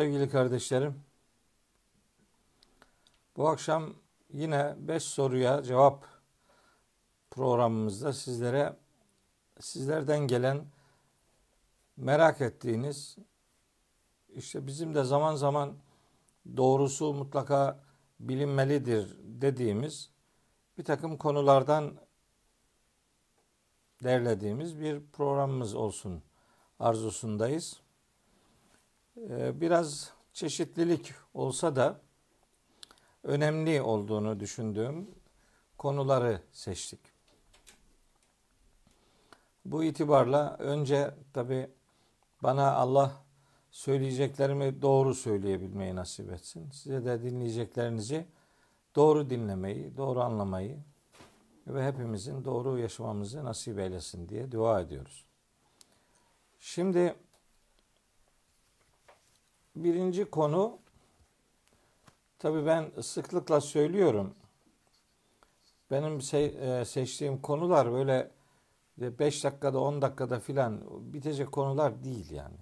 Sevgili kardeşlerim, bu akşam yine 5 soruya cevap programımızda sizlere sizlerden gelen merak ettiğiniz işte bizim de zaman zaman doğrusu mutlaka bilinmelidir dediğimiz bir takım konulardan derlediğimiz bir programımız olsun arzusundayız. Ee, biraz çeşitlilik olsa da önemli olduğunu düşündüğüm konuları seçtik. Bu itibarla önce tabi bana Allah söyleyeceklerimi doğru söyleyebilmeyi nasip etsin. Size de dinleyeceklerinizi doğru dinlemeyi, doğru anlamayı ve hepimizin doğru yaşamamızı nasip eylesin diye dua ediyoruz. Şimdi birinci konu tabii ben sıklıkla söylüyorum. Benim e, seçtiğim konular böyle 5 dakikada 10 dakikada filan bitecek konular değil yani.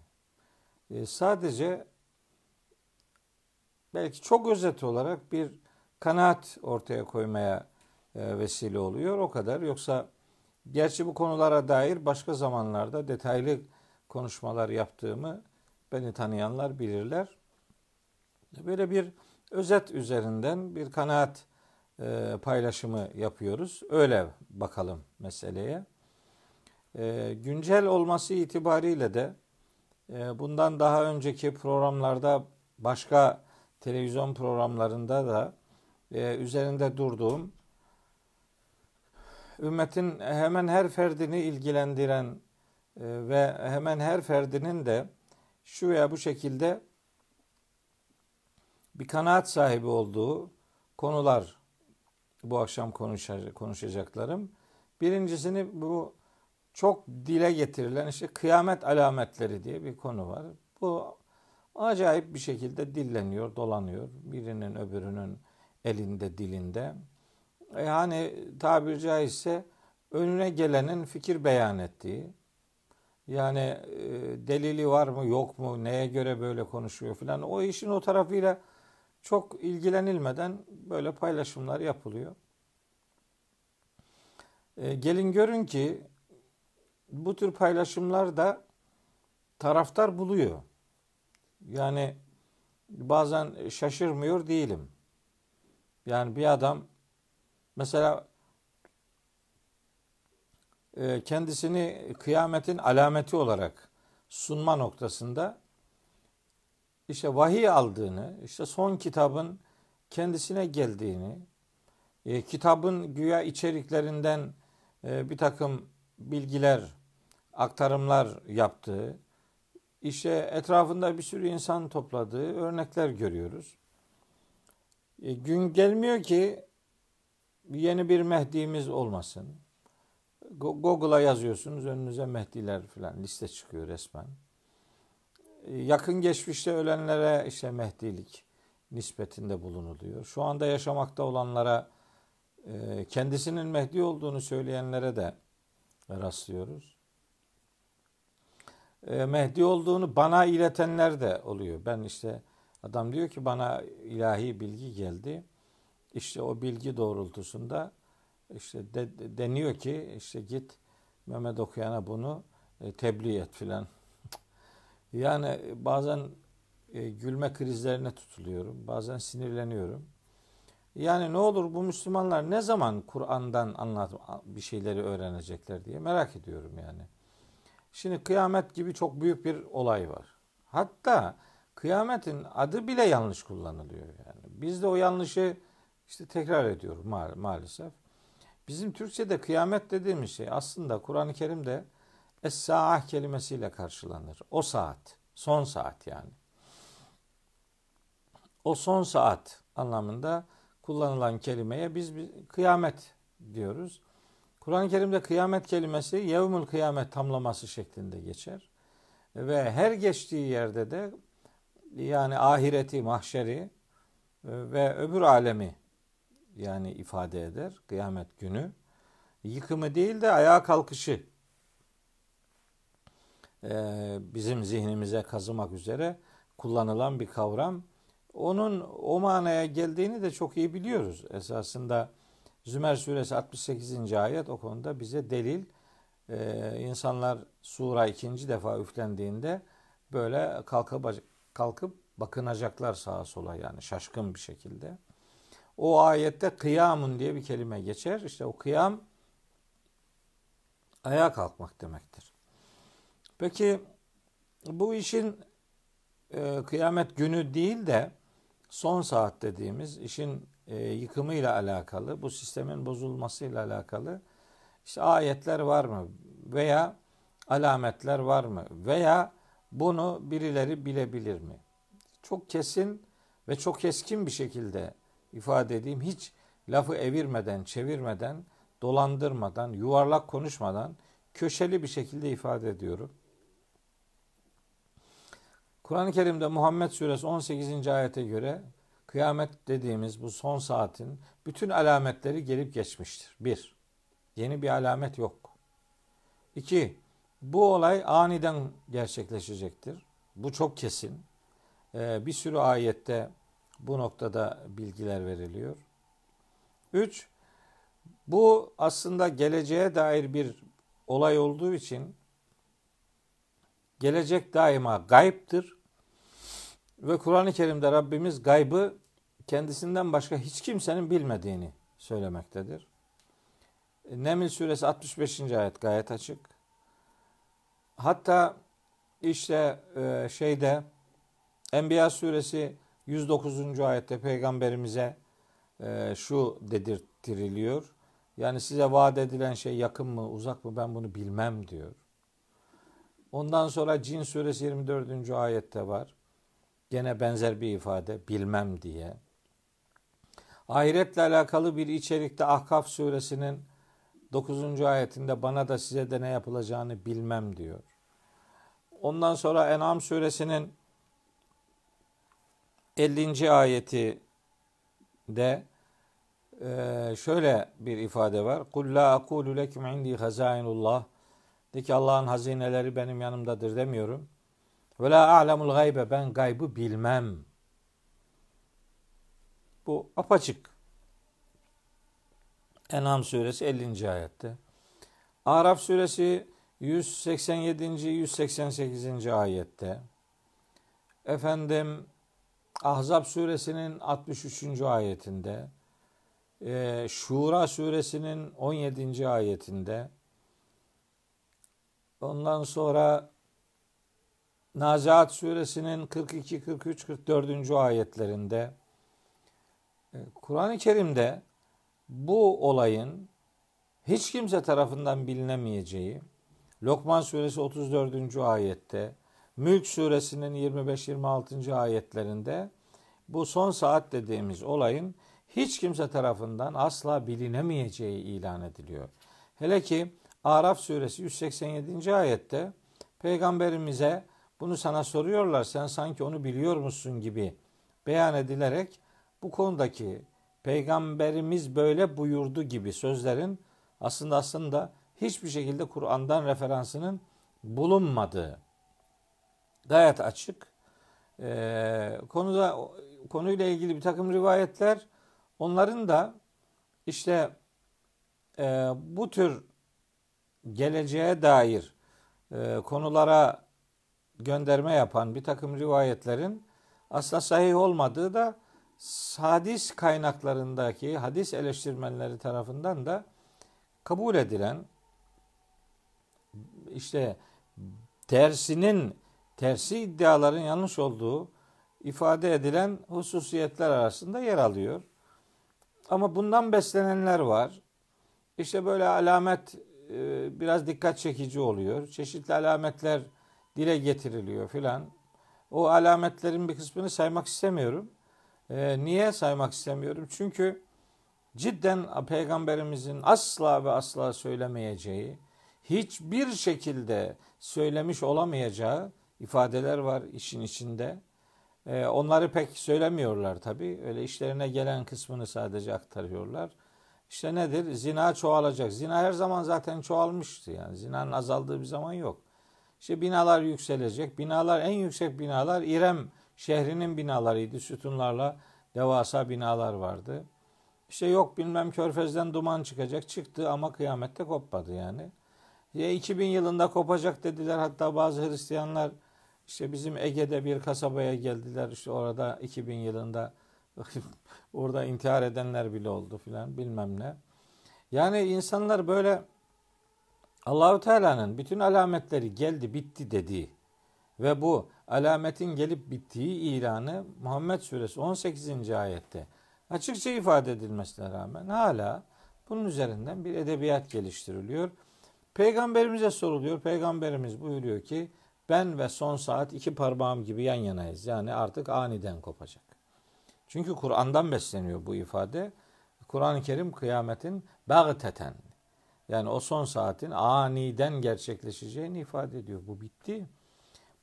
E, sadece belki çok özet olarak bir kanaat ortaya koymaya e, vesile oluyor. O kadar. Yoksa gerçi bu konulara dair başka zamanlarda detaylı konuşmalar yaptığımı beni tanıyanlar bilirler. Böyle bir özet üzerinden bir kanaat e, paylaşımı yapıyoruz. Öyle bakalım meseleye. E, güncel olması itibariyle de e, bundan daha önceki programlarda başka televizyon programlarında da e, üzerinde durduğum ümmetin hemen her ferdini ilgilendiren e, ve hemen her ferdinin de şu veya bu şekilde bir kanaat sahibi olduğu konular bu akşam konuşacaklarım. Birincisini bu çok dile getirilen işte kıyamet alametleri diye bir konu var. Bu acayip bir şekilde dilleniyor, dolanıyor. Birinin öbürünün elinde, dilinde. Yani tabiri caizse önüne gelenin fikir beyan ettiği, yani e, delili var mı yok mu neye göre böyle konuşuyor filan o işin o tarafıyla çok ilgilenilmeden böyle paylaşımlar yapılıyor. E, gelin görün ki bu tür paylaşımlar da taraftar buluyor. Yani bazen şaşırmıyor değilim. Yani bir adam mesela kendisini kıyametin alameti olarak sunma noktasında işte vahiy aldığını, işte son kitabın kendisine geldiğini, e, kitabın güya içeriklerinden e, bir takım bilgiler, aktarımlar yaptığı, işte etrafında bir sürü insan topladığı örnekler görüyoruz. E, gün gelmiyor ki yeni bir Mehdi'miz olmasın. Google'a yazıyorsunuz önünüze Mehdiler falan liste çıkıyor resmen. Yakın geçmişte ölenlere işte Mehdilik nispetinde bulunuluyor. Şu anda yaşamakta olanlara e, kendisinin Mehdi olduğunu söyleyenlere de rastlıyoruz. E, Mehdi olduğunu bana iletenler de oluyor. Ben işte adam diyor ki bana ilahi bilgi geldi. İşte o bilgi doğrultusunda işte de, deniyor ki işte git Mehmet okuyana bunu e, tebliğ et filan. yani bazen e, gülme krizlerine tutuluyorum. Bazen sinirleniyorum. Yani ne olur bu Müslümanlar ne zaman Kur'an'dan anlat bir şeyleri öğrenecekler diye merak ediyorum yani. Şimdi kıyamet gibi çok büyük bir olay var. Hatta kıyametin adı bile yanlış kullanılıyor yani. Biz de o yanlışı işte tekrar ediyoruz ma- maalesef. Bizim Türkçe'de kıyamet dediğimiz şey aslında Kur'an-ı Kerim'de Es-Sa'ah kelimesiyle karşılanır. O saat, son saat yani. O son saat anlamında kullanılan kelimeye biz bir kıyamet diyoruz. Kur'an-ı Kerim'de kıyamet kelimesi yevmül kıyamet tamlaması şeklinde geçer. Ve her geçtiği yerde de yani ahireti, mahşeri e, ve öbür alemi yani ifade eder kıyamet günü. Yıkımı değil de ayağa kalkışı e, bizim zihnimize kazımak üzere kullanılan bir kavram. Onun o manaya geldiğini de çok iyi biliyoruz. Esasında Zümer suresi 68. ayet o konuda bize delil. Ee, insanlar sura ikinci defa üflendiğinde böyle kalkıp, kalkıp bakınacaklar sağa sola yani şaşkın bir şekilde. O ayette kıyamun diye bir kelime geçer. İşte o kıyam ayağa kalkmak demektir. Peki bu işin e, kıyamet günü değil de son saat dediğimiz işin e, yıkımıyla alakalı, bu sistemin bozulmasıyla alakalı işte ayetler var mı veya alametler var mı veya bunu birileri bilebilir mi? Çok kesin ve çok keskin bir şekilde ifade edeyim. Hiç lafı evirmeden, çevirmeden, dolandırmadan, yuvarlak konuşmadan köşeli bir şekilde ifade ediyorum. Kur'an-ı Kerim'de Muhammed Suresi 18. ayete göre kıyamet dediğimiz bu son saatin bütün alametleri gelip geçmiştir. Bir, yeni bir alamet yok. İki, bu olay aniden gerçekleşecektir. Bu çok kesin. Ee, bir sürü ayette bu noktada bilgiler veriliyor. Üç, bu aslında geleceğe dair bir olay olduğu için gelecek daima gayiptir. Ve Kur'an-ı Kerim'de Rabbimiz gaybı kendisinden başka hiç kimsenin bilmediğini söylemektedir. Neml suresi 65. ayet gayet açık. Hatta işte e, şeyde Enbiya suresi 109. ayette peygamberimize e, şu dedirttiriliyor. Yani size vaat edilen şey yakın mı uzak mı ben bunu bilmem diyor. Ondan sonra Cin suresi 24. ayette var. Gene benzer bir ifade bilmem diye. Ahiretle alakalı bir içerikte Ahkaf suresinin 9. ayetinde bana da size de ne yapılacağını bilmem diyor. Ondan sonra En'am suresinin 50. ayeti de e, şöyle bir ifade var. Kul la akulu lekum indi hazainullah. De ki Allah'ın hazineleri benim yanımdadır demiyorum. Ve la a'lemul gaybe ben gaybı bilmem. Bu apaçık. En'am suresi 50. ayette. Araf suresi 187. 188. ayette. Efendim Ahzab suresinin 63. ayetinde. E, Şura suresinin 17. ayetinde. Ondan sonra Naziat suresinin 42, 43, 44. ayetlerinde e, Kur'an-ı Kerim'de bu olayın hiç kimse tarafından bilinemeyeceği Lokman suresi 34. ayette Mülk suresinin 25-26. ayetlerinde bu son saat dediğimiz olayın hiç kimse tarafından asla bilinemeyeceği ilan ediliyor. Hele ki Araf suresi 187. ayette peygamberimize bunu sana soruyorlar sen sanki onu biliyor musun gibi beyan edilerek bu konudaki peygamberimiz böyle buyurdu gibi sözlerin aslında aslında hiçbir şekilde Kur'an'dan referansının bulunmadığı gayet açık. Ee, konuda konuyla ilgili bir takım rivayetler onların da işte e, bu tür geleceğe dair e, konulara gönderme yapan bir takım rivayetlerin aslında sahih olmadığı da hadis kaynaklarındaki hadis eleştirmenleri tarafından da kabul edilen işte tersinin tersi iddiaların yanlış olduğu ifade edilen hususiyetler arasında yer alıyor. Ama bundan beslenenler var. İşte böyle alamet e, biraz dikkat çekici oluyor. Çeşitli alametler dile getiriliyor filan. O alametlerin bir kısmını saymak istemiyorum. E, niye saymak istemiyorum? Çünkü cidden peygamberimizin asla ve asla söylemeyeceği, hiçbir şekilde söylemiş olamayacağı ifadeler var işin içinde. Ee, onları pek söylemiyorlar tabi. Öyle işlerine gelen kısmını sadece aktarıyorlar. İşte nedir? Zina çoğalacak. Zina her zaman zaten çoğalmıştı yani. Zinanın azaldığı bir zaman yok. İşte binalar yükselecek. Binalar en yüksek binalar İrem şehrinin binalarıydı. Sütunlarla devasa binalar vardı. İşte yok bilmem körfezden duman çıkacak. Çıktı ama kıyamette kopmadı yani. Ya 2000 yılında kopacak dediler. Hatta bazı Hristiyanlar işte bizim Ege'de bir kasabaya geldiler. İşte orada 2000 yılında orada intihar edenler bile oldu filan bilmem ne. Yani insanlar böyle Allahu Teala'nın bütün alametleri geldi bitti dediği ve bu alametin gelip bittiği ilanı Muhammed Suresi 18. ayette açıkça ifade edilmesine rağmen hala bunun üzerinden bir edebiyat geliştiriliyor. Peygamberimize soruluyor. Peygamberimiz buyuruyor ki ben ve son saat iki parmağım gibi yan yanayız. Yani artık aniden kopacak. Çünkü Kur'an'dan besleniyor bu ifade. Kur'an-ı Kerim kıyametin bagteten yani o son saatin aniden gerçekleşeceğini ifade ediyor. Bu bitti.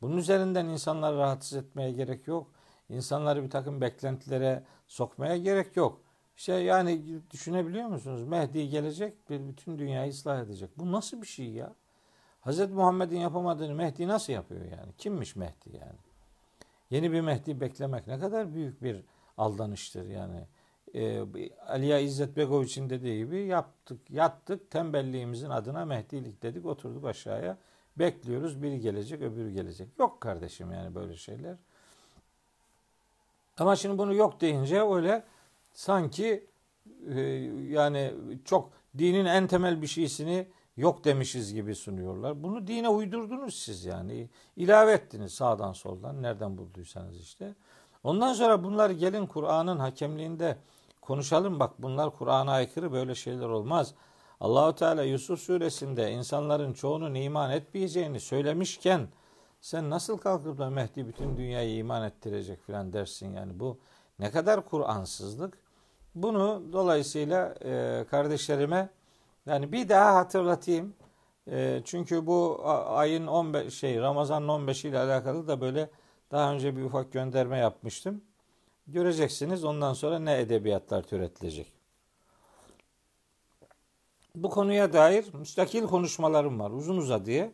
Bunun üzerinden insanları rahatsız etmeye gerek yok. İnsanları bir takım beklentilere sokmaya gerek yok. İşte yani düşünebiliyor musunuz? Mehdi gelecek, bütün dünyayı ıslah edecek. Bu nasıl bir şey ya? Hz. Muhammed'in yapamadığını Mehdi nasıl yapıyor yani? Kimmiş Mehdi yani? Yeni bir Mehdi beklemek ne kadar büyük bir aldanıştır yani. Ee, Aliya İzzet Begoviç'in dediği gibi yaptık, yattık, tembelliğimizin adına Mehdilik dedik, oturduk aşağıya. Bekliyoruz, biri gelecek, öbürü gelecek. Yok kardeşim yani böyle şeyler. Ama şimdi bunu yok deyince öyle sanki e, yani çok dinin en temel bir şeysini yok demişiz gibi sunuyorlar. Bunu dine uydurdunuz siz yani. ilave ettiniz sağdan soldan nereden bulduysanız işte. Ondan sonra bunlar gelin Kur'an'ın hakemliğinde konuşalım bak bunlar Kur'an'a aykırı böyle şeyler olmaz. Allahu Teala Yusuf suresinde insanların çoğunun iman etmeyeceğini söylemişken sen nasıl kalkıp da Mehdi bütün dünyayı iman ettirecek filan dersin yani bu ne kadar Kur'ansızlık. Bunu dolayısıyla e, kardeşlerime yani bir daha hatırlatayım. E, çünkü bu ayın 15 şey Ramazan 15 ile alakalı da böyle daha önce bir ufak gönderme yapmıştım. Göreceksiniz ondan sonra ne edebiyatlar türetilecek. Bu konuya dair müstakil konuşmalarım var uzun uzadıya.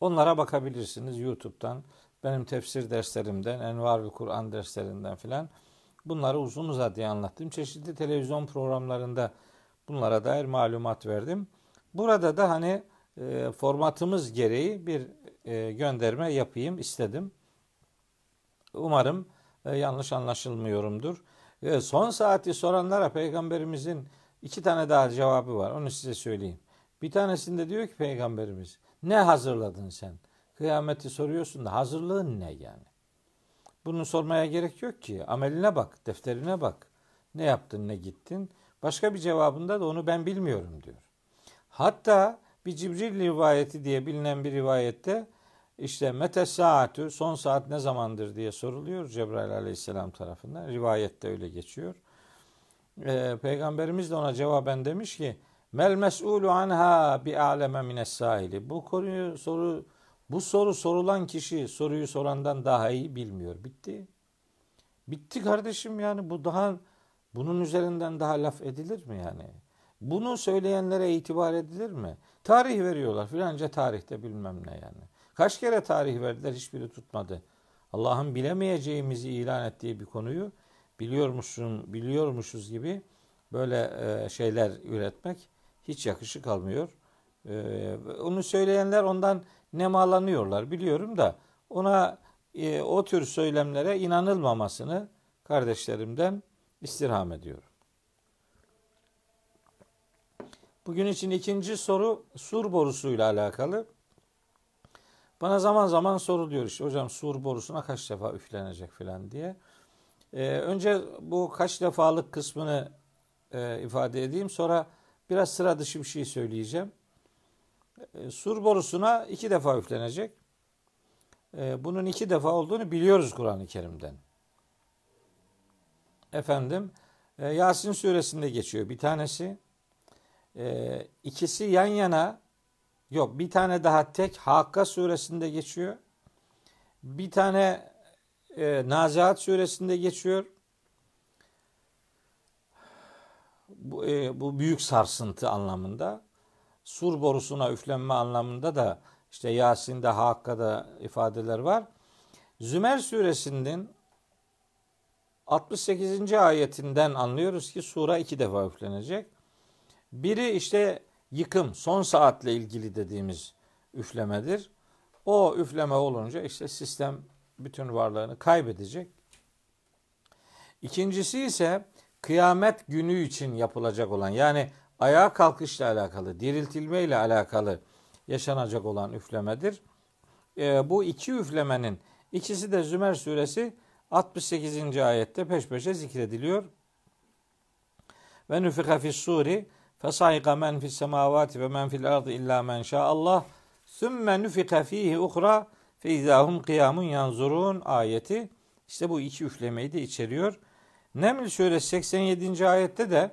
Onlara bakabilirsiniz YouTube'dan, benim tefsir derslerimden, Envarül Kur'an derslerinden filan. Bunları uzun uzadıya anlattım. Çeşitli televizyon programlarında bunlara dair malumat verdim. Burada da hani e, formatımız gereği bir e, gönderme yapayım istedim. Umarım e, yanlış anlaşılmıyorumdur. E, son saati soranlara peygamberimizin iki tane daha cevabı var. Onu size söyleyeyim. Bir tanesinde diyor ki peygamberimiz ne hazırladın sen? Kıyameti soruyorsun da hazırlığın ne yani? Bunu sormaya gerek yok ki. Ameline bak, defterine bak. Ne yaptın, ne gittin? Başka bir cevabında da onu ben bilmiyorum diyor. Hatta bir Cibril rivayeti diye bilinen bir rivayette işte mete saatü son saat ne zamandır diye soruluyor Cebrail aleyhisselam tarafından. Rivayette öyle geçiyor. Ee, Peygamberimiz de ona cevaben demiş ki mel mes'ulu anha bi aleme mines sahili. Bu konuyu soru bu soru sorulan kişi soruyu sorandan daha iyi bilmiyor. Bitti. Bitti kardeşim yani bu daha bunun üzerinden daha laf edilir mi yani? Bunu söyleyenlere itibar edilir mi? Tarih veriyorlar filanca tarihte bilmem ne yani. Kaç kere tarih verdiler hiçbiri tutmadı. Allah'ın bilemeyeceğimizi ilan ettiği bir konuyu biliyormuşsun, biliyormuşuz gibi böyle e, şeyler üretmek hiç yakışık almıyor. E, onu söyleyenler ondan nemalanıyorlar biliyorum da ona e, o tür söylemlere inanılmamasını kardeşlerimden istirham ediyorum. Bugün için ikinci soru sur borusuyla alakalı. Bana zaman zaman soruluyor işte hocam sur borusuna kaç defa üflenecek filan diye. Ee, önce bu kaç defalık kısmını e, ifade edeyim. Sonra biraz sıra dışı bir şey söyleyeceğim. E, sur borusuna iki defa üflenecek. E, bunun iki defa olduğunu biliyoruz Kur'an-ı Kerim'den. Efendim e, Yasin suresinde geçiyor bir tanesi. E, ikisi yan yana Yok bir tane daha tek Hakka suresinde geçiyor. Bir tane e, Nazihat suresinde geçiyor. Bu, e, bu büyük sarsıntı anlamında. Sur borusuna üflenme anlamında da işte Yasin'de Hakka'da ifadeler var. Zümer suresinin 68. ayetinden anlıyoruz ki sura iki defa üflenecek. Biri işte yıkım, son saatle ilgili dediğimiz üflemedir. O üfleme olunca işte sistem bütün varlığını kaybedecek. İkincisi ise kıyamet günü için yapılacak olan yani ayağa kalkışla alakalı, diriltilme ile alakalı yaşanacak olan üflemedir. E, bu iki üflemenin ikisi de Zümer suresi 68. ayette peş peşe zikrediliyor. Ve nüfika fis suri fesayika men fis semavati ve men fil ardı illa men Allah sümme nüfika fihi uhra fe izahum kıyamun yanzurun ayeti işte bu iki üflemeyi de içeriyor. Neml suresi 87. ayette de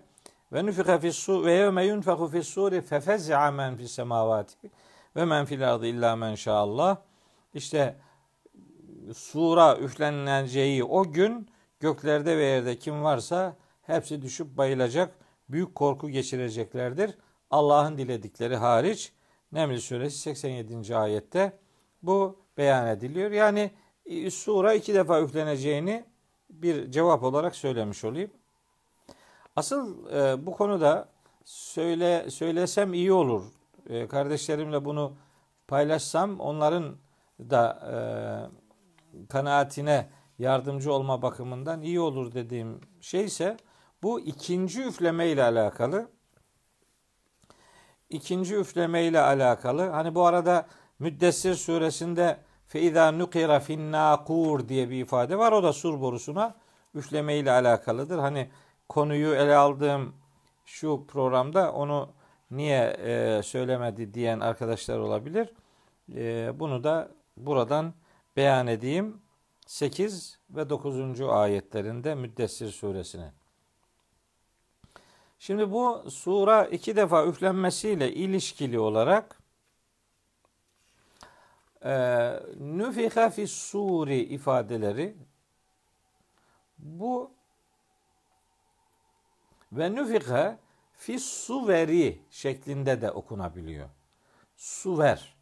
ve nüfika fis su ve yevme yunfaku fis suri fefez'a men fis semavati ve men fil ardı illa men Allah. İşte sura üfleneceği o gün göklerde ve yerde kim varsa hepsi düşüp bayılacak. Büyük korku geçireceklerdir. Allah'ın diledikleri hariç Neml suresi 87. ayette bu beyan ediliyor. Yani e, sura iki defa üfleneceğini bir cevap olarak söylemiş olayım. Asıl e, bu konuda söyle söylesem iyi olur. E, kardeşlerimle bunu paylaşsam onların da e, kanaatine yardımcı olma bakımından iyi olur dediğim şey ise bu ikinci üfleme ile alakalı. İkinci üfleme ile alakalı. Hani bu arada Müddessir suresinde feiza nukira fin diye bir ifade var. O da sur borusuna üfleme ile alakalıdır. Hani konuyu ele aldığım şu programda onu niye e, söylemedi diyen arkadaşlar olabilir. E, bunu da buradan beyan edeyim. 8 ve 9. ayetlerinde Müddessir suresinin. Şimdi bu sura iki defa üflenmesiyle ilişkili olarak e, nüfiha fis suri ifadeleri bu ve nüfiha fis suveri şeklinde de okunabiliyor. Suver.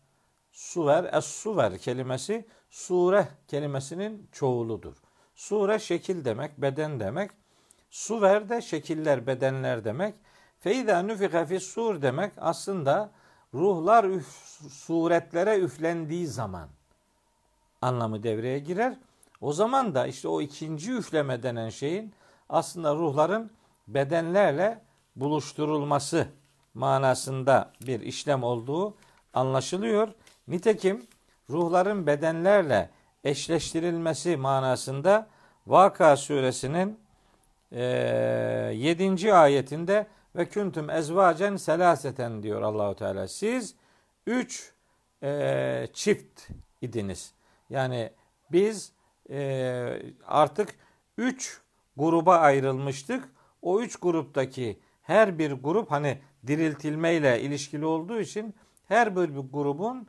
Suver, es suver kelimesi sure kelimesinin çoğuludur. Sure şekil demek, beden demek. Suver de şekiller, bedenler demek. Feyda nüfika fis sur demek aslında ruhlar üf, suretlere üflendiği zaman anlamı devreye girer. O zaman da işte o ikinci üfleme denen şeyin aslında ruhların bedenlerle buluşturulması manasında bir işlem olduğu anlaşılıyor. Nitekim ruhların bedenlerle eşleştirilmesi manasında Vaka suresinin e, 7. ayetinde ve küntüm ezvacen selaseten diyor Allahu Teala. Siz üç e, çift idiniz. Yani biz e, artık üç gruba ayrılmıştık. O üç gruptaki her bir grup hani diriltilmeyle ilişkili olduğu için her bir grubun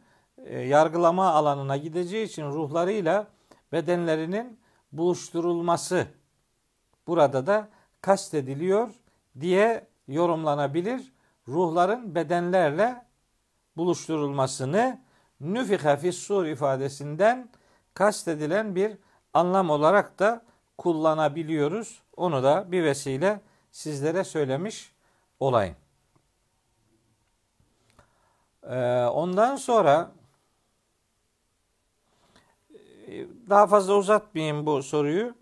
yargılama alanına gideceği için ruhlarıyla bedenlerinin buluşturulması burada da kastediliyor diye yorumlanabilir. Ruhların bedenlerle buluşturulmasını nüfika fissur ifadesinden kastedilen bir anlam olarak da kullanabiliyoruz. Onu da bir vesile sizlere söylemiş olayım. Ee, ondan sonra e, daha fazla uzatmayayım bu soruyu.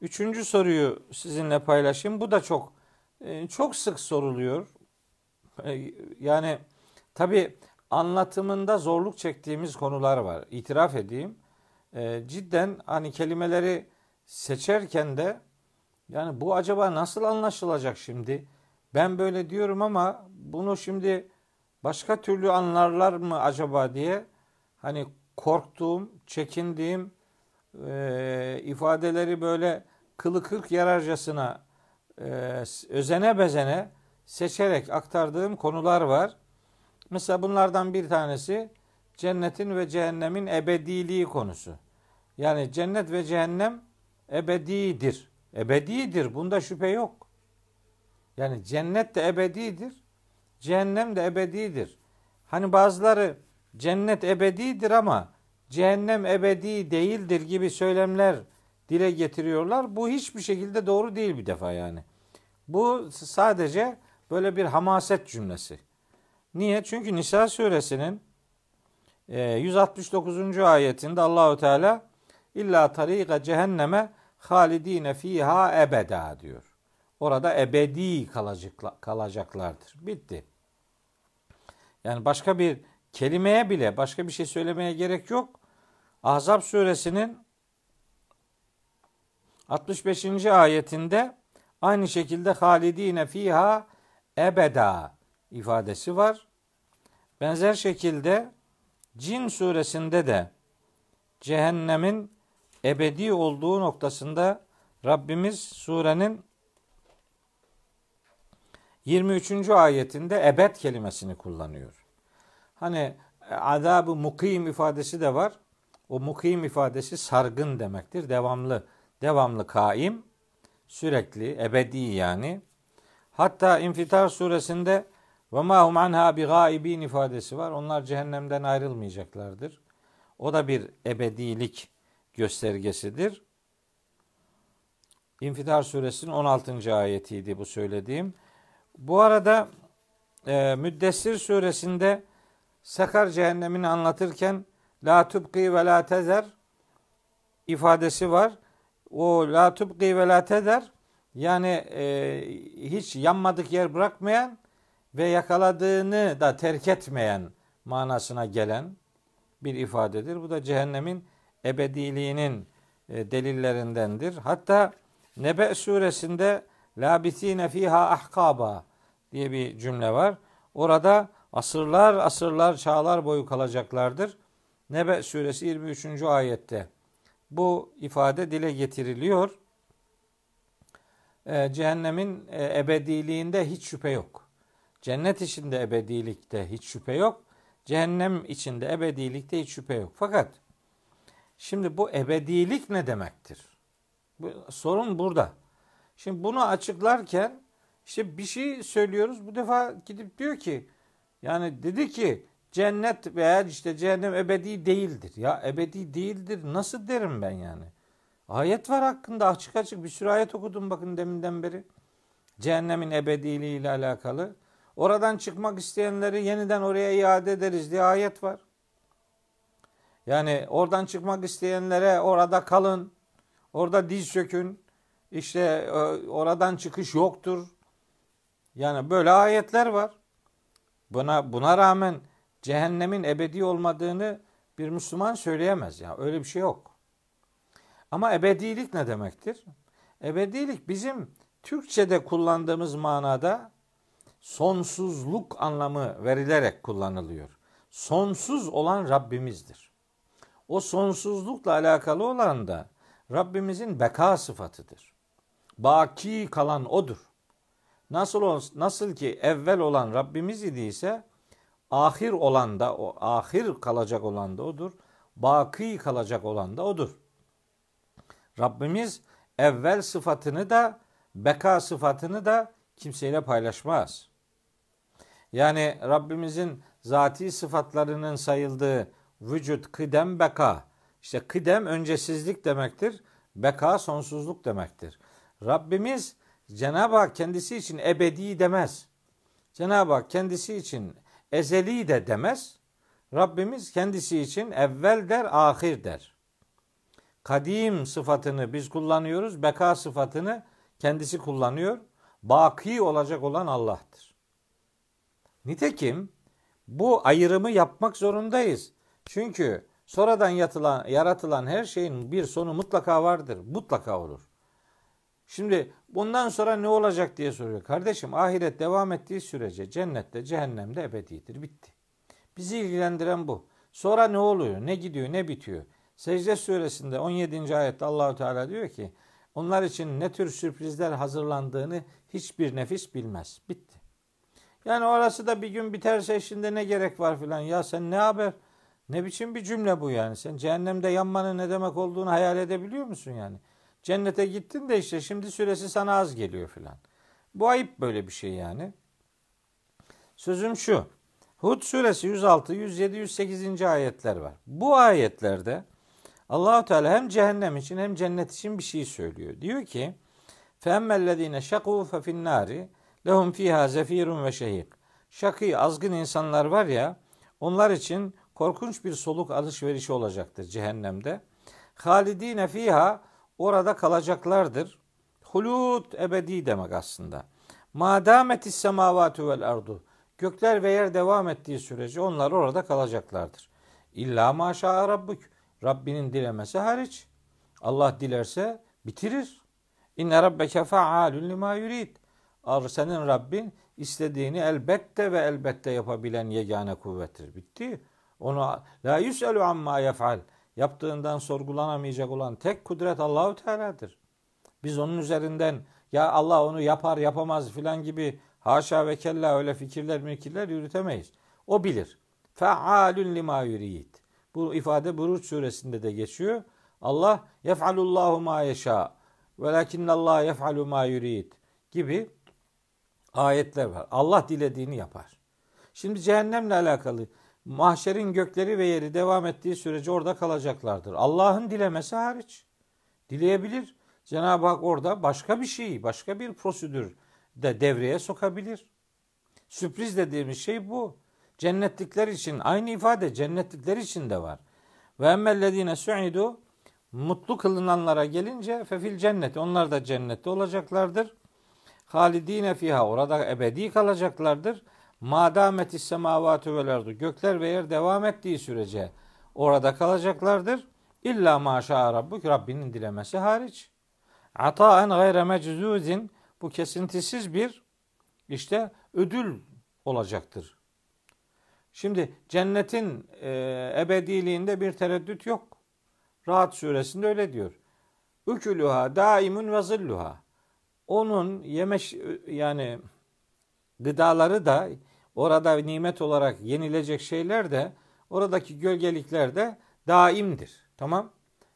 Üçüncü soruyu sizinle paylaşayım. Bu da çok e, çok sık soruluyor. E, yani tabi anlatımında zorluk çektiğimiz konular var. İtiraf edeyim. Cidden hani kelimeleri seçerken de yani bu acaba nasıl anlaşılacak şimdi? Ben böyle diyorum ama bunu şimdi başka türlü anlarlar mı acaba diye hani korktuğum, çekindiğim e, ifadeleri böyle kılı kırk yararcasına e, özene bezene seçerek aktardığım konular var. Mesela bunlardan bir tanesi cennetin ve cehennemin ebediliği konusu. Yani cennet ve cehennem ebedidir. Ebedidir. Bunda şüphe yok. Yani cennet de ebedidir. Cehennem de ebedidir. Hani bazıları cennet ebedidir ama cehennem ebedi değildir gibi söylemler dile getiriyorlar. Bu hiçbir şekilde doğru değil bir defa yani. Bu sadece böyle bir hamaset cümlesi. Niye? Çünkü Nisa suresinin 169. E, ayetinde Allahu Teala illa tariqa cehenneme halidine fiha ebeda diyor. Orada ebedi kalacaklardır. Bitti. Yani başka bir kelimeye bile başka bir şey söylemeye gerek yok. Ahzab suresinin 65. ayetinde aynı şekilde halidine fiha ebeda ifadesi var. Benzer şekilde Cin suresinde de cehennemin ebedi olduğu noktasında Rabbimiz surenin 23. ayetinde ebed kelimesini kullanıyor. Hani azabı mukim ifadesi de var. O mukim ifadesi sargın demektir. Devamlı, devamlı kaim, sürekli, ebedi yani. Hatta İnfitar suresinde ve ma hum anha bi gaibin ifadesi var. Onlar cehennemden ayrılmayacaklardır. O da bir ebedilik göstergesidir. İnfitar suresinin 16. ayetiydi bu söylediğim. Bu arada e, Müddessir suresinde Sakar cehennemini anlatırken la tubqi ve la tezer ifadesi var. O la tubqi ve la tezer yani e, hiç yanmadık yer bırakmayan ve yakaladığını da terk etmeyen manasına gelen bir ifadedir. Bu da cehennemin ebediliğinin e, delillerindendir. Hatta Nebe suresinde labisine fiha ahkaba diye bir cümle var. Orada asırlar asırlar çağlar boyu kalacaklardır. Nebe suresi 23. ayette bu ifade dile getiriliyor. Ee, cehennemin e, ebediliğinde hiç şüphe yok. Cennet içinde ebedilikte hiç şüphe yok. Cehennem içinde ebedilikte hiç şüphe yok. Fakat şimdi bu ebedilik ne demektir? Bu, sorun burada. Şimdi bunu açıklarken işte bir şey söylüyoruz. Bu defa gidip diyor ki yani dedi ki cennet veya işte cehennem ebedi değildir. Ya ebedi değildir nasıl derim ben yani? Ayet var hakkında açık açık bir sürü ayet okudum bakın deminden beri. Cehennemin ebediliği ile alakalı. Oradan çıkmak isteyenleri yeniden oraya iade ederiz diye ayet var. Yani oradan çıkmak isteyenlere orada kalın. Orada diz çökün. İşte e, oradan çıkış yoktur. Yani böyle ayetler var. Buna buna rağmen cehennemin ebedi olmadığını bir Müslüman söyleyemez. Ya yani öyle bir şey yok. Ama ebedilik ne demektir? Ebedilik bizim Türkçe'de kullandığımız manada sonsuzluk anlamı verilerek kullanılıyor. Sonsuz olan Rabbimizdir. O sonsuzlukla alakalı olan da Rabbimizin beka sıfatıdır. Baki kalan odur. Nasıl nasıl ki evvel olan Rabbimiz idiyse ahir olan da o ahir kalacak olan da odur. Baki kalacak olan da odur. Rabbimiz evvel sıfatını da beka sıfatını da kimseyle paylaşmaz. Yani Rabbimizin zati sıfatlarının sayıldığı vücut, kıdem, beka. İşte kıdem öncesizlik demektir. Beka sonsuzluk demektir. Rabbimiz Cenab-ı Hak kendisi için ebedi demez. Cenab-ı Hak kendisi için ezeli de demez. Rabbimiz kendisi için evvel der, ahir der. Kadim sıfatını biz kullanıyoruz. Beka sıfatını kendisi kullanıyor. Baki olacak olan Allah'tır. Nitekim bu ayrımı yapmak zorundayız. Çünkü sonradan yatılan, yaratılan her şeyin bir sonu mutlaka vardır. Mutlaka olur. Şimdi bundan sonra ne olacak diye soruyor. Kardeşim ahiret devam ettiği sürece cennette, cehennemde ebedidir. Bitti. Bizi ilgilendiren bu. Sonra ne oluyor? Ne gidiyor? Ne bitiyor? Secde suresinde 17. ayette Allahu Teala diyor ki onlar için ne tür sürprizler hazırlandığını hiçbir nefis bilmez. Bitti. Yani orası da bir gün biterse şimdi ne gerek var filan. Ya sen ne haber? Ne biçim bir cümle bu yani? Sen cehennemde yanmanın ne demek olduğunu hayal edebiliyor musun yani? Cennete gittin de işte şimdi süresi sana az geliyor filan. Bu ayıp böyle bir şey yani. Sözüm şu. Hud suresi 106, 107, 108. ayetler var. Bu ayetlerde Allahu Teala hem cehennem için hem cennet için bir şey söylüyor. Diyor ki: "Femmellezine şakû fe finnâri lehum fiha zefirun ve şehik." Şakî azgın insanlar var ya, onlar için korkunç bir soluk alışverişi olacaktır cehennemde. Halidine fiha orada kalacaklardır. Hulut ebedi demek aslında. Madametis semavatu vel ardu. Gökler ve yer devam ettiği sürece onlar orada kalacaklardır. İlla maşa rabbuk. Rabbinin dilemesi hariç. Allah dilerse bitirir. İnne rabbeke fa'alun lima yurid. Senin Rabbin istediğini elbette ve elbette yapabilen yegane kuvvettir. Bitti. Onu la yüselu amma yef'al. Yaptığından sorgulanamayacak olan tek kudret Allahu Teala'dır. Biz onun üzerinden ya Allah onu yapar yapamaz filan gibi haşa ve kella öyle fikirler mikirler yürütemeyiz. O bilir. Fealun lima yurid. Bu ifade Buruç suresinde de geçiyor. Allah yef'alullahu ma yeşâ velakinnallah yef'alu ma yurid gibi ayetler var. Allah dilediğini yapar. Şimdi cehennemle alakalı mahşerin gökleri ve yeri devam ettiği sürece orada kalacaklardır. Allah'ın dilemesi hariç. Dileyebilir. Cenab-ı Hak orada başka bir şey, başka bir prosedür de devreye sokabilir. Sürpriz dediğimiz şey bu. Cennetlikler için aynı ifade cennetlikler için de var. Ve emmellezine su'idu mutlu kılınanlara gelince fefil cenneti onlar da cennette olacaklardır. Halidine fiha orada ebedi kalacaklardır. Madametis semavatu vel ardu gökler ve yer devam ettiği sürece orada kalacaklardır. İlla maşa rabbuk Rabbinin dilemesi hariç. Ataen gayre meczuzin bu kesintisiz bir işte ödül olacaktır. Şimdi cennetin e, ebediliğinde bir tereddüt yok. Rahat suresinde öyle diyor. Ükülüha daimun ve zilluha. Onun yemeş yani gıdaları da orada nimet olarak yenilecek şeyler de oradaki gölgelikler de daimdir. Tamam?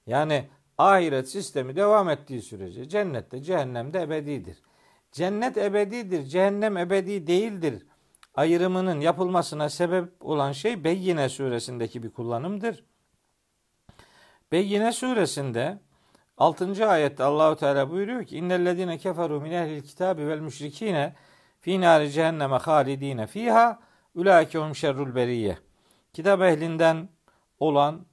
Yani ahiret sistemi devam ettiği sürece cennette cehennemde ebedidir. Cennet ebedidir, cehennem ebedi değildir ayrımının yapılmasına sebep olan şey Beyyine suresindeki bir kullanımdır. Beyyine suresinde 6. ayette Allahu Teala buyuruyor ki innellezine keferu min ehlil kitabi vel müşrikine fi nari cehenneme halidine fiha ulaike hum şerrul beriye. Kitap ehlinden olan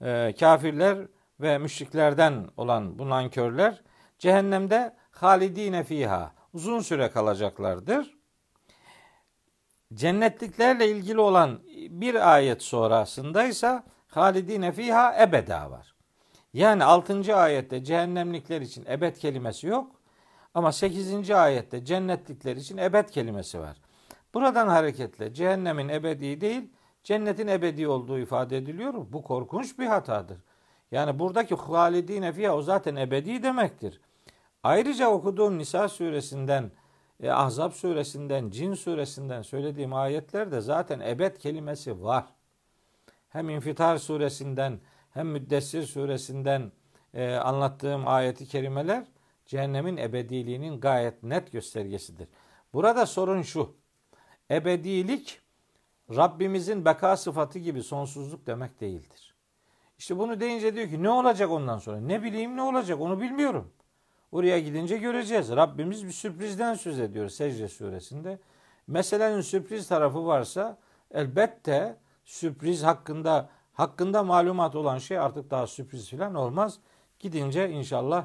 e, kafirler ve müşriklerden olan bu nankörler cehennemde halidine fiha uzun süre kalacaklardır. Cennetliklerle ilgili olan bir ayet sonrasındaysa halidine fiha ebeda var. Yani 6. ayette cehennemlikler için ebed kelimesi yok. Ama 8. ayette cennetlikler için ebed kelimesi var. Buradan hareketle cehennemin ebedi değil, cennetin ebedi olduğu ifade ediliyor. Bu korkunç bir hatadır. Yani buradaki halidine fiha o zaten ebedi demektir. Ayrıca okuduğum Nisa suresinden, e, Ahzab suresinden, Cin suresinden söylediğim ayetlerde zaten ebed kelimesi var. Hem İnfitar suresinden hem Müddessir suresinden e, anlattığım ayeti kerimeler cehennemin ebediliğinin gayet net göstergesidir. Burada sorun şu. Ebedilik Rabbimizin beka sıfatı gibi sonsuzluk demek değildir. İşte bunu deyince diyor ki ne olacak ondan sonra? Ne bileyim ne olacak onu bilmiyorum. Oraya gidince göreceğiz. Rabbimiz bir sürprizden söz ediyor Secde suresinde. Meselenin sürpriz tarafı varsa elbette sürpriz hakkında hakkında malumat olan şey artık daha sürpriz falan olmaz. Gidince inşallah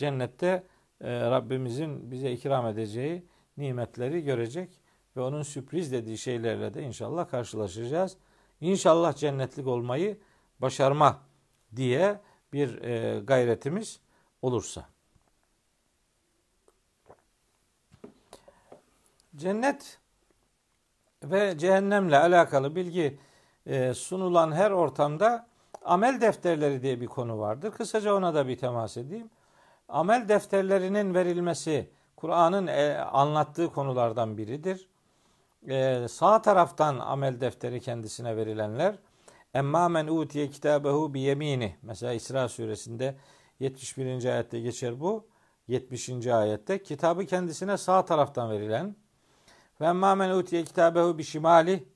cennette e, Rabbimizin bize ikram edeceği nimetleri görecek ve onun sürpriz dediği şeylerle de inşallah karşılaşacağız. İnşallah cennetlik olmayı başarma diye bir e, gayretimiz olursa. Cennet ve cehennemle alakalı bilgi e, sunulan her ortamda amel defterleri diye bir konu vardır. Kısaca ona da bir temas edeyim. Amel defterlerinin verilmesi Kur'an'ın e, anlattığı konulardan biridir. E, sağ taraftan amel defteri kendisine verilenler Emma men utiye kitabehu bi yemini. Mesela İsra suresinde 71. ayette geçer bu. 70. ayette kitabı kendisine sağ taraftan verilen ve emma men utiye kitabehu bi şimali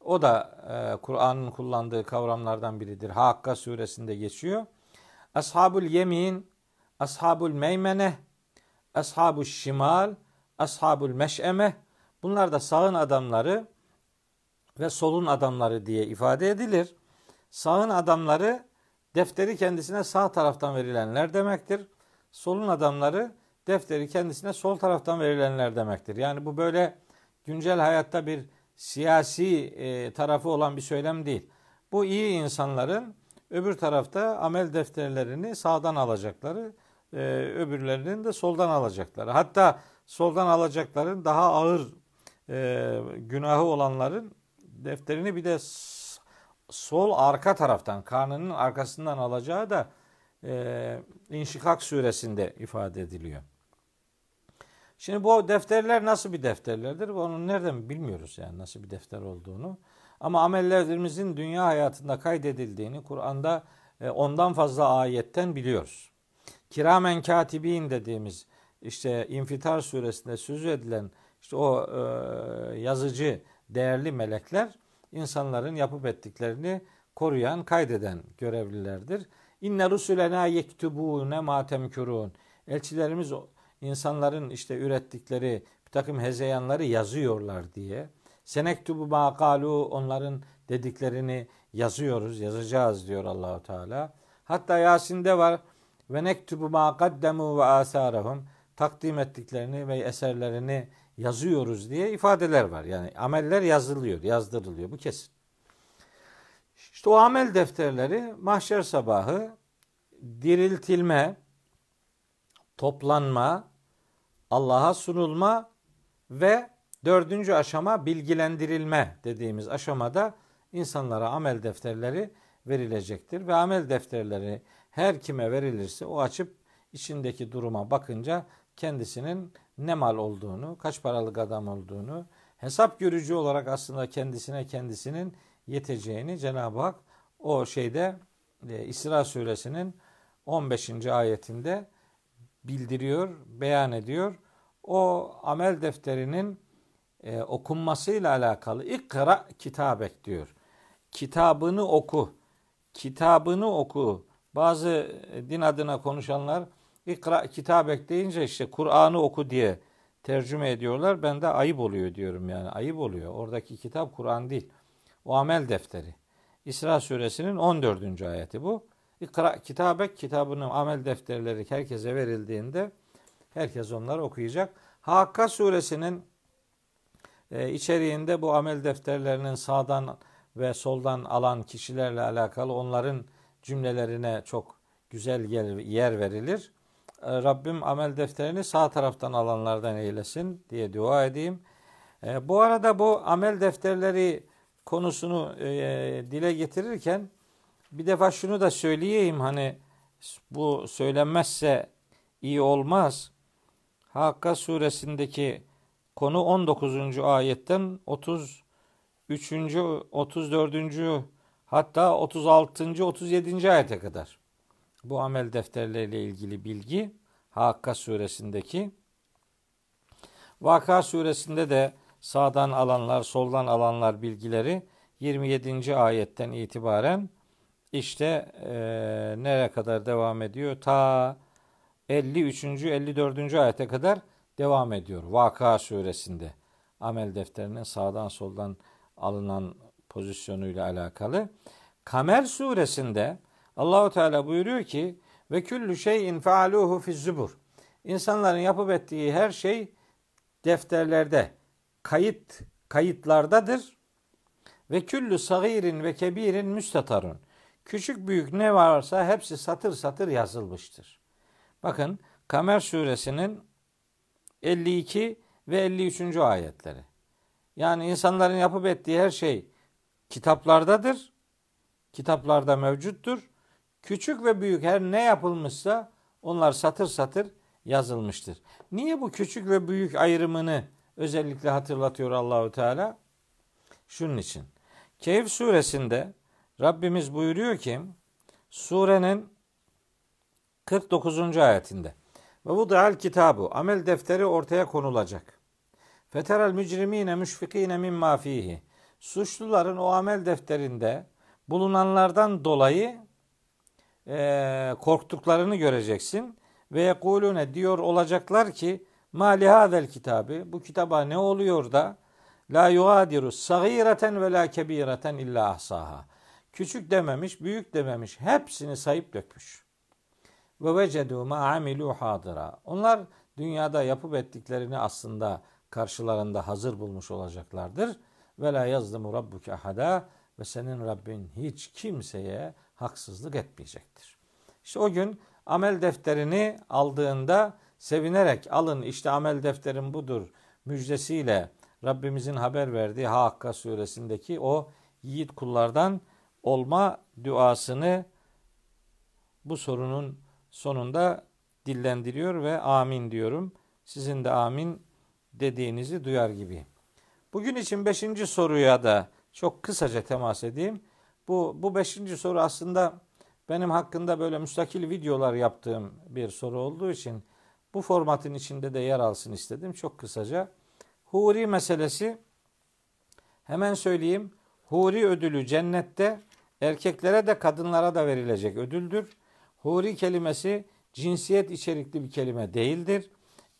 O da e, Kur'an'ın kullandığı kavramlardan biridir. Hakka suresinde geçiyor. Ashabul yemin, ashabul meymene, ashabul şimal, ashabul meş'eme. Bunlar da sağın adamları ve solun adamları diye ifade edilir. Sağın adamları defteri kendisine sağ taraftan verilenler demektir. Solun adamları defteri kendisine sol taraftan verilenler demektir. Yani bu böyle güncel hayatta bir siyasi e, tarafı olan bir söylem değil. Bu iyi insanların öbür tarafta amel defterlerini sağdan alacakları, e, öbürlerinin de soldan alacakları. Hatta soldan alacakların daha ağır e, günahı olanların defterini bir de sol arka taraftan, karnının arkasından alacağı da e, İnşikak suresinde ifade ediliyor. Şimdi bu defterler nasıl bir defterlerdir? Onu nereden bilmiyoruz yani nasıl bir defter olduğunu. Ama amellerimizin dünya hayatında kaydedildiğini Kur'an'da e, ondan fazla ayetten biliyoruz. Kiramen katibin dediğimiz işte İnfitar suresinde sözü edilen işte o e, yazıcı değerli melekler insanların yapıp ettiklerini koruyan, kaydeden görevlilerdir. İnne rusulena yektubune ma temkurun. Elçilerimiz insanların işte ürettikleri bir takım hezeyanları yazıyorlar diye. Senektubu ma onların dediklerini yazıyoruz, yazacağız diyor Allahu Teala. Hatta Yasin'de var ve nektubu ma kaddemu ve asarahum takdim ettiklerini ve eserlerini yazıyoruz diye ifadeler var. Yani ameller yazılıyor, yazdırılıyor. Bu kesin. İşte o amel defterleri mahşer sabahı diriltilme, toplanma, Allah'a sunulma ve dördüncü aşama bilgilendirilme dediğimiz aşamada insanlara amel defterleri verilecektir. Ve amel defterleri her kime verilirse o açıp içindeki duruma bakınca kendisinin ne mal olduğunu, kaç paralık adam olduğunu, hesap görücü olarak aslında kendisine kendisinin yeteceğini Cenab-ı Hak o şeyde e, İsra suresinin 15. ayetinde bildiriyor, beyan ediyor. O amel defterinin e, okunmasıyla alakalı ikra kitabek diyor. Kitabını oku. Kitabını oku. Bazı e, din adına konuşanlar ikra kitabek deyince işte Kur'an'ı oku diye tercüme ediyorlar. Ben de ayıp oluyor diyorum yani. Ayıp oluyor. Oradaki kitap Kur'an değil. O amel defteri. İsra suresinin 14. ayeti bu. İkra kitabek kitabının amel defterleri herkese verildiğinde herkes onları okuyacak. Hakka suresinin e, içeriğinde bu amel defterlerinin sağdan ve soldan alan kişilerle alakalı onların cümlelerine çok güzel yer, verilir. E, Rabbim amel defterini sağ taraftan alanlardan eylesin diye dua edeyim. E, bu arada bu amel defterleri konusunu e, dile getirirken bir defa şunu da söyleyeyim hani bu söylenmezse iyi olmaz. Hakka suresindeki konu 19. ayetten 33. 34. hatta 36. 37. ayete kadar. Bu amel defterleriyle ilgili bilgi Hakka suresindeki. Vaka suresinde de sağdan alanlar, soldan alanlar bilgileri 27. ayetten itibaren işte e, nereye kadar devam ediyor? Ta 53. 54. ayete kadar devam ediyor. Vaka suresinde amel defterinin sağdan soldan alınan pozisyonuyla alakalı. Kamer suresinde Allahu Teala buyuruyor ki ve küllü şeyin faaluhu fi zubur. İnsanların yapıp ettiği her şey defterlerde, kayıt kayıtlardadır. Ve küllü sagirin ve kebirin müstatarun. Küçük büyük ne varsa hepsi satır satır yazılmıştır. Bakın Kamer suresinin 52 ve 53. ayetleri. Yani insanların yapıp ettiği her şey kitaplardadır. Kitaplarda mevcuttur. Küçük ve büyük her ne yapılmışsa onlar satır satır yazılmıştır. Niye bu küçük ve büyük ayrımını özellikle hatırlatıyor Allahu Teala? Şunun için. Kehf suresinde Rabbimiz buyuruyor ki surenin 49. ayetinde ve bu da'al kitabu amel defteri ortaya konulacak. Feterel mücrimine müşfikine mimma fihi. Suçluların o amel defterinde bulunanlardan dolayı e, korktuklarını göreceksin. Ve yekulune diyor olacaklar ki mali hadel kitabı bu kitaba ne oluyor da la yugadiru sagireten ve la kebireten illa ahsaha. Küçük dememiş, büyük dememiş. Hepsini sayıp dökmüş. Ve vecedu ma amilu hadira. Onlar dünyada yapıp ettiklerini aslında karşılarında hazır bulmuş olacaklardır. Ve la yazlimu rabbuke ahada ve senin Rabbin hiç kimseye haksızlık etmeyecektir. İşte o gün amel defterini aldığında sevinerek alın işte amel defterim budur müjdesiyle Rabbimizin haber verdiği Hakka suresindeki o yiğit kullardan olma duasını bu sorunun sonunda dillendiriyor ve amin diyorum. Sizin de amin dediğinizi duyar gibi. Bugün için beşinci soruya da çok kısaca temas edeyim. Bu, bu beşinci soru aslında benim hakkında böyle müstakil videolar yaptığım bir soru olduğu için bu formatın içinde de yer alsın istedim. Çok kısaca. Huri meselesi hemen söyleyeyim. Huri ödülü cennette erkeklere de kadınlara da verilecek ödüldür. Huri kelimesi cinsiyet içerikli bir kelime değildir.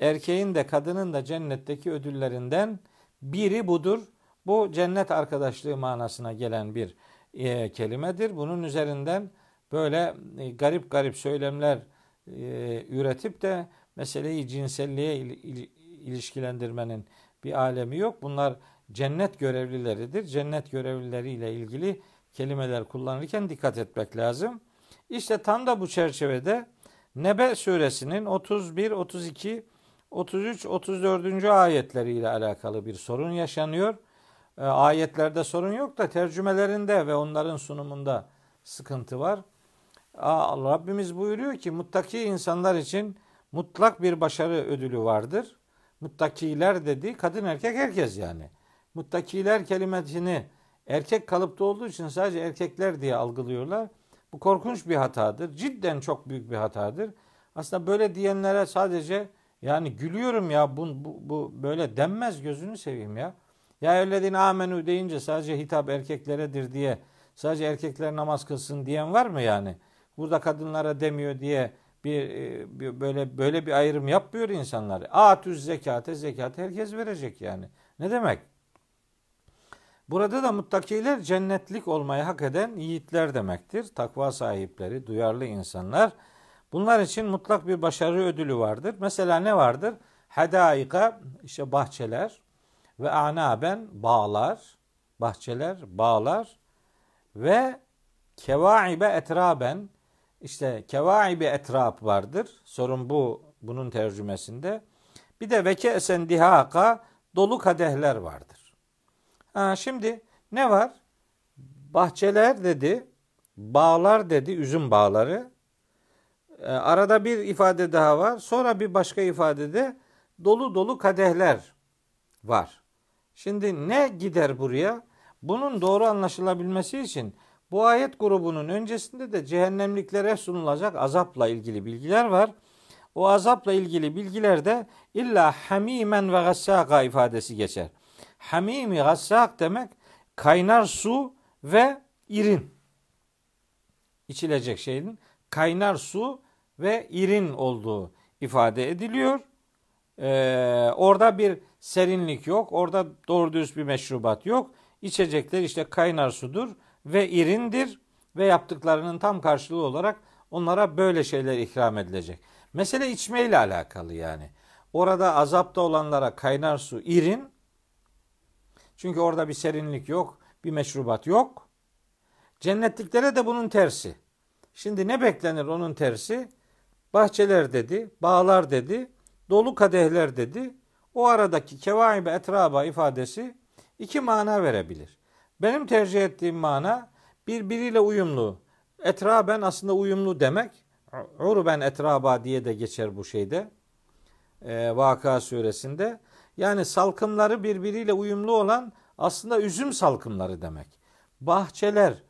Erkeğin de kadının da cennetteki ödüllerinden biri budur. Bu cennet arkadaşlığı manasına gelen bir e, kelimedir. Bunun üzerinden böyle e, garip garip söylemler e, üretip de meseleyi cinselliğe il, il, ilişkilendirmenin bir alemi yok. Bunlar cennet görevlileridir. Cennet görevlileriyle ilgili kelimeler kullanırken dikkat etmek lazım. İşte tam da bu çerçevede Nebe suresinin 31, 32, 33, 34. ayetleriyle alakalı bir sorun yaşanıyor. E, ayetlerde sorun yok da tercümelerinde ve onların sunumunda sıkıntı var. Rabbimiz buyuruyor ki muttaki insanlar için mutlak bir başarı ödülü vardır. Muttakiler dedi kadın erkek herkes yani. Muttakiler kelimesini erkek kalıpta olduğu için sadece erkekler diye algılıyorlar. Bu korkunç bir hatadır. Cidden çok büyük bir hatadır. Aslında böyle diyenlere sadece yani gülüyorum ya bu, bu, bu böyle denmez gözünü seveyim ya. Ya evledin amenü deyince sadece hitap erkekleredir diye sadece erkekler namaz kılsın diyen var mı yani? Burada kadınlara demiyor diye bir, e, bir böyle böyle bir ayrım yapmıyor insanlar. Atüz zekate zekat herkes verecek yani. Ne demek? Burada da muttakiler cennetlik olmayı hak eden yiğitler demektir. Takva sahipleri, duyarlı insanlar. Bunlar için mutlak bir başarı ödülü vardır. Mesela ne vardır? Hedaika, işte bahçeler ve anaben, bağlar, bahçeler, bağlar ve kevaibe etraben, işte kevaibe etrap vardır. Sorun bu, bunun tercümesinde. Bir de veke esen dihaka, dolu kadehler vardır. Ha, şimdi ne var? Bahçeler dedi, bağlar dedi, üzüm bağları. E, arada bir ifade daha var. Sonra bir başka ifadede dolu dolu kadehler var. Şimdi ne gider buraya? Bunun doğru anlaşılabilmesi için bu ayet grubunun öncesinde de cehennemliklere sunulacak azapla ilgili bilgiler var. O azapla ilgili bilgilerde illa hamimen ve gassaka ifadesi geçer. Hamimi gassak demek kaynar su ve irin. İçilecek şeyin kaynar su ve irin olduğu ifade ediliyor. Ee, orada bir serinlik yok. Orada doğru düz bir meşrubat yok. İçecekler işte kaynar sudur ve irindir ve yaptıklarının tam karşılığı olarak onlara böyle şeyler ikram edilecek. Mesele içmeyle alakalı yani. Orada azapta olanlara kaynar su irin, çünkü orada bir serinlik yok, bir meşrubat yok. Cennetliklere de bunun tersi. Şimdi ne beklenir onun tersi? Bahçeler dedi, bağlar dedi, dolu kadehler dedi. O aradaki kevaibe etraba ifadesi iki mana verebilir. Benim tercih ettiğim mana birbiriyle uyumlu. Etraben aslında uyumlu demek. Urben etraba diye de geçer bu şeyde. E, Vaka suresinde. Yani salkımları birbiriyle uyumlu olan aslında üzüm salkımları demek. Bahçeler,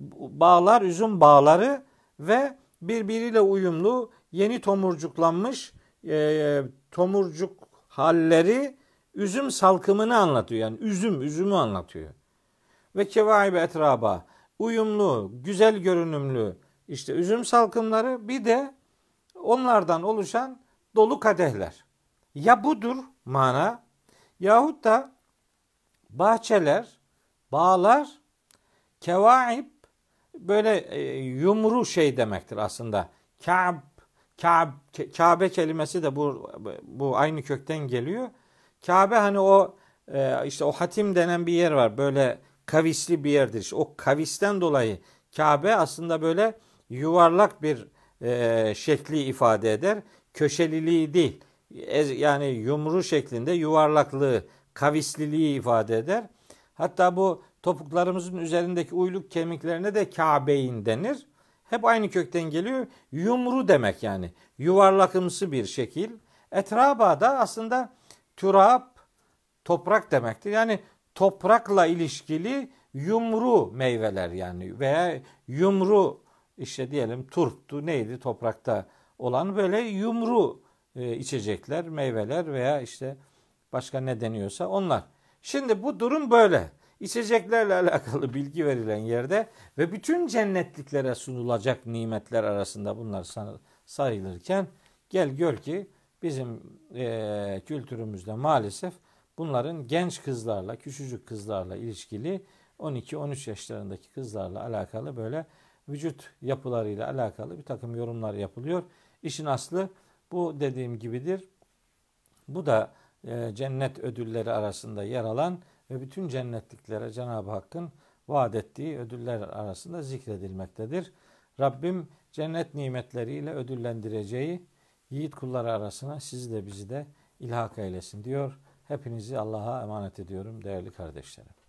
bağlar, üzüm bağları ve birbiriyle uyumlu yeni tomurcuklanmış e, tomurcuk halleri üzüm salkımını anlatıyor. Yani üzüm, üzümü anlatıyor. ve kevaibe etraba uyumlu, güzel görünümlü işte üzüm salkımları bir de onlardan oluşan dolu kadehler. Ya budur mana yahut da bahçeler, bağlar, kevaib böyle e, yumru şey demektir aslında. Ka'b, Ka'b, Kabe kelimesi de bu bu aynı kökten geliyor. Kabe hani o e, işte o hatim denen bir yer var. Böyle kavisli bir yerdir. İşte o kavisten dolayı Kabe aslında böyle yuvarlak bir e, şekli ifade eder. Köşeliliği değil. Yani yumru şeklinde yuvarlaklığı, kavisliliği ifade eder. Hatta bu topuklarımızın üzerindeki uyluk kemiklerine de Kabe'in denir. Hep aynı kökten geliyor. Yumru demek yani. Yuvarlakımsı bir şekil. Etraba da aslında türab, toprak demektir. Yani toprakla ilişkili yumru meyveler yani veya yumru işte diyelim turptu neydi toprakta olan böyle yumru e, içecekler, meyveler veya işte başka ne deniyorsa onlar. Şimdi bu durum böyle. İçeceklerle alakalı bilgi verilen yerde ve bütün cennetliklere sunulacak nimetler arasında bunlar sayılırken gel gör ki bizim e, kültürümüzde maalesef bunların genç kızlarla, küçücük kızlarla ilişkili 12-13 yaşlarındaki kızlarla alakalı böyle vücut yapılarıyla alakalı bir takım yorumlar yapılıyor. İşin aslı bu dediğim gibidir. Bu da e, cennet ödülleri arasında yer alan ve bütün cennetliklere Cenab-ı Hakk'ın vaat ettiği ödüller arasında zikredilmektedir. Rabbim cennet nimetleriyle ödüllendireceği yiğit kulları arasına sizi de bizi de ilhak eylesin diyor. Hepinizi Allah'a emanet ediyorum değerli kardeşlerim.